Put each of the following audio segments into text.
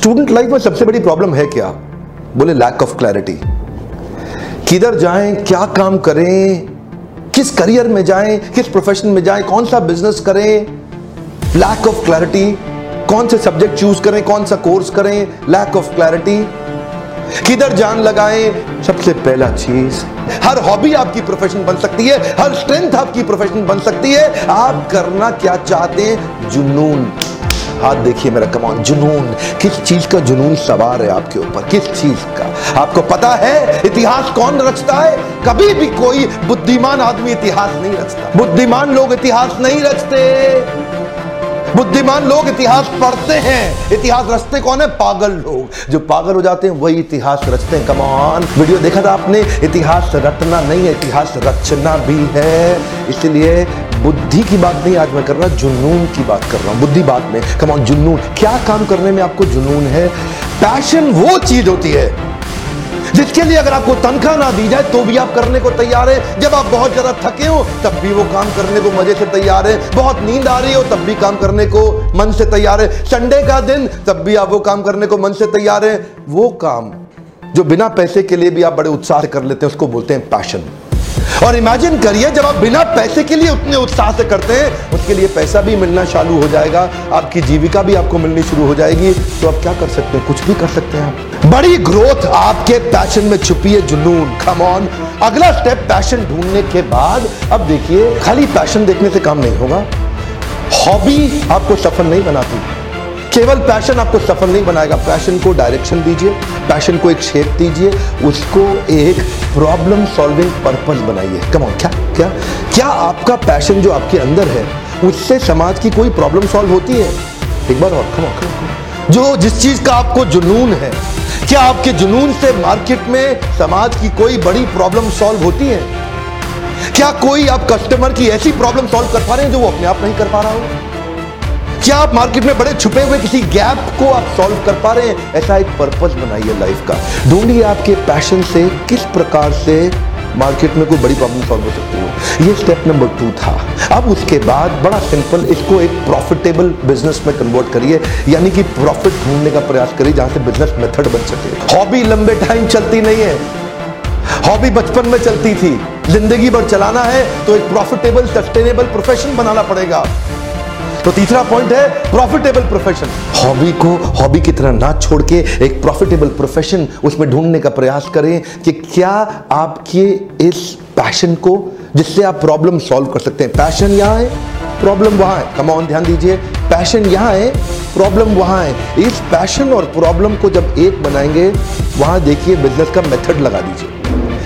Student life में सबसे बड़ी प्रॉब्लम है क्या बोले लैक ऑफ़ क्लैरिटी किधर जाएँ, क्या काम करें, किस करियर में जाएँ, किस प्रोफेशन में जाएँ, कौन सा बिज़नेस करें? लैक ऑफ़ क्लैरिटी कौन से सब्जेक्ट चूज़ करें, कौन सा कोर्स करें? लैक ऑफ़ क्लैरिटी किधर जान लगाएँ? सबसे पहला चीज़, हर हॉबी आपकी प्रोफेशन बन सकती है, हर स्ट्रेंथ आपकी प्रोफेशन बन सकती है। आप करना क्या चाहते हैं? जुनून। हाथ देखिए मेरा कमान जुनून। किस चीज़ का जुनून सवार है आपके ऊपर? किस चीज़ का? आपको पता है, इतिहास कौन रचता है? कभी भी कोई बुद्धिमान आदमी इतिहास नहीं रचता। बुद्धिमान लोग इतिहास नहीं रचते। बुद्धिमान लोग इतिहास पढ़ते हैं। इतिहास रचते कौन है? पागल लोग। जो पागल हो जाते हैं, वही इतिहास रचते हैं। कमान वीडियो देखा था आपने? इतिहास रटना नहीं है, इतिहास रचना भी है। इसलिए बुद्धि की बात नहीं आज मैं कर रहा, जुनून की बात कर रहा हूँ। बुद्धि बात में। कमान जुनून। क्या काम करने में आपको जुनून है? पैशन वो चीज़ होती है जिसके लिए अगर आपको तनख्वाह ना दी जाए तो भी आप करने को तैयार हैं। जब आप बहुत ज़्यादा थके हो, तब भी वो काम करने को मज़े से तैयार है। बहुत नींद आ रही हो, तब भी काम करने को मन से तैयार है। संडे का दिन, तब भी आप वो काम करने को मन से तैयार है। वो काम, जो बिना पैसे के लिए भी आप बड़े उत्साह कर लेते हैं, उसको बोलते हैं पैशन और इमेजिन करिए, जब आप बिना पैसे के लिए उतने उत्साह से करते हैं, उसके लिए पैसा भी मिलना चालू हो जाएगा, आपकी जीविका भी आपको मिलनी शुरू हो जाएगी। तो आप क्या कर सकते हैं? कुछ भी कर सकते हैं आप। बड़ी ग्रोथ आपके पैशन में छुपी है, जुनून। खमौन अगला स्टेप पैशन ढूँढने के बाद, अब देखिए, खाली पैशन देखने से काम नहीं होगा। हॉबी आपको सफल नहीं बनाती। केवल पैशन आपको सफल नहीं बनाएगा। पैशन को डायरेक्शन दीजिए पैशन को एक शेप दीजिए, उसको एक प्रॉब्लम सॉल्विंग पर्पस बनाइए। कम ऑन क्या क्या क्या आपका पैशन जो आपके अंदर है, उससे समाज की कोई प्रॉब्लम सॉल्व होती है? एक बार और कम कम जो जिस चीज़ का आपको जुनून है, क्या आपके जुनून से मार्केट में समाज की कोई बड़ी प्रॉब्लम सॉल्व होती है? क्या कोई आप कस्टमर की ऐसी प्रॉब्लम सॉल्व कर पा रहे हैं जो वो अपने आप नहीं कर पा रहा हो? क्या आप मार्केट में बड़े छुपे हुए किसी गैप को आप सॉल्व कर पा रहे हैं? ऐसा एक पर्पस बनाइए लाइफ का। ढूंढिए आपके पैशन से किस प्रकार से मार्केट में कोई बड़ी प्रॉब्लम सॉल्व हो सकती है। ये स्टेप नंबर टू था। अब उसके बाद बड़ा सिंपल इसको एक प्रॉफिटेबल बिज़नेस में कन्वर्ट करिए। यानी कि प्रॉफिट ढूँढने का प्रयास करिए जहाँ से बिज़नेस मेथड बन सके। हॉबी लंबे टाइम चलती नहीं है। हॉबी बचपन में चलती थी। ज़िंदगी भर चलाना है तो एक प्रॉफिटेबल सस्टेनेबल प्रोफेशन बनाना पड़ेगा। तो तीसरा पॉइंट है प्रॉफिटेबल प्रोफेशन हॉबी को हॉबी की तरह ना छोड़ के एक प्रॉफिटेबल प्रोफेशन उसमें ढूँढने का प्रयास करें कि क्या आपके इस पैशन को जिससे आप प्रॉब्लम सॉल्व कर सकते हैं। पैशन यहाँ है प्रॉब्लम वहाँ है। कम ऑन ध्यान दीजिए। पैशन यहाँ है प्रॉब्लम वहाँ है। इस पैशन और प्रॉब्लम को जब एक बनाएँगे, वहाँ देखिए बिज़नेस का मेथड लगा दीजिए।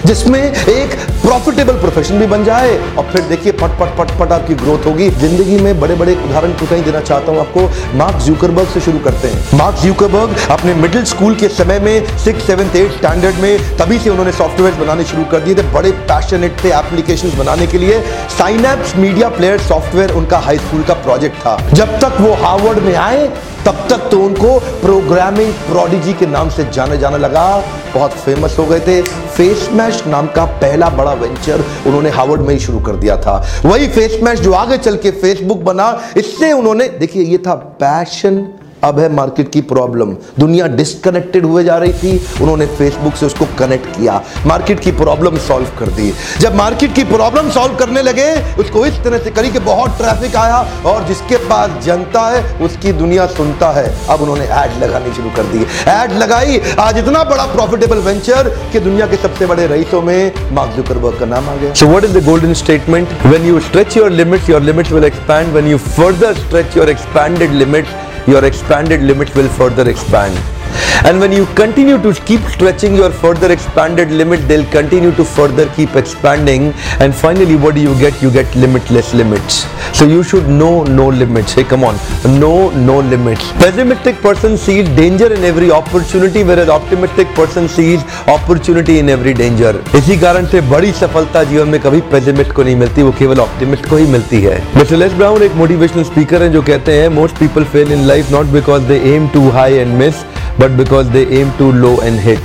जिसमें एक प्रॉफिटेबल प्रोफेशन भी बन जाए। और फिर देखिए, पट पट पट पट आपकी ग्रोथ होगी। ज़िंदगी में बड़े बड़े उदाहरण कहीं देना चाहता हूँ, आपको मार्क जूकरबर्ग से शुरू करते हैं। मार्क जूकरबर्ग अपने मिडिल स्कूल के समय में सिक्स सेवन एट स्टैंडर्ड में तभी से उन्होंने सॉफ्टवेयर बनाने शुरू कर दिए थे, बड़े पैशनेट थे एप्लीकेशन बनाने के लिए। साइनएप्स मीडिया प्लेयर सॉफ्टवेयर उनका हाई स्कूल का प्रोजेक्ट था। जब तक वो हार्वर्ड में आए, तब तक तो उनको प्रोग्रामिंग प्रोडिजी के नाम से जाने जाने लगा। बहुत फ़ेमस हो गए थे। फेस मैश नाम का पहला बड़ा वेंचर उन्होंने हार्वर्ड में ही शुरू कर दिया था। वही फेस मैश जो आगे चल के फेसबुक बना, इससे उन्होंने, देखिए ये था पैशन अब है मार्केट की प्रॉब्लम दुनिया डिस्कनेक्टेड हुए जा रही थी उन्होंने फेसबुक से उसको कनेक्ट किया। मार्केट की प्रॉब्लम सॉल्व कर दी। जब मार्केट की प्रॉब्लम सॉल्व करने लगे उसको इस तरह से करी कि बहुत ट्रैफ़िक आया और जिसके पास जनता है उसकी दुनिया सुनता है। अब उन्होंने एड लगानी शुरू कर दी। एड लगाई। आज इतना बड़ा प्रॉफिटेबल वेंचर कि दुनिया के सबसे बड़े रईसों में मार्क जुकरबर्ग का नाम आ गया। So what is the golden statement? When you stretch your limits, your limits will expand. When you further stretch your expanded limits, your expanded limits will further expand. And when you continue to keep stretching your further expanded limit, they'll continue to further keep expanding. And finally, what do you get? You get limitless limits. So you should know no limits. Hey, come on, no no limits. Pessimistic person sees danger in every opportunity, whereas optimistic person sees opportunity in every danger. इसी कारण से बड़ी सफलता जीवन में कभी pessimist को नहीं मिलती वो केवल ऑप्टिमिस्ट को ही मिलती है मिस्टर लेस ब्राउन एक मोटिवेशनल स्पीकर हैं जो कहते हैं most people fail in life not because they aim too high and miss but because they aim too low and hit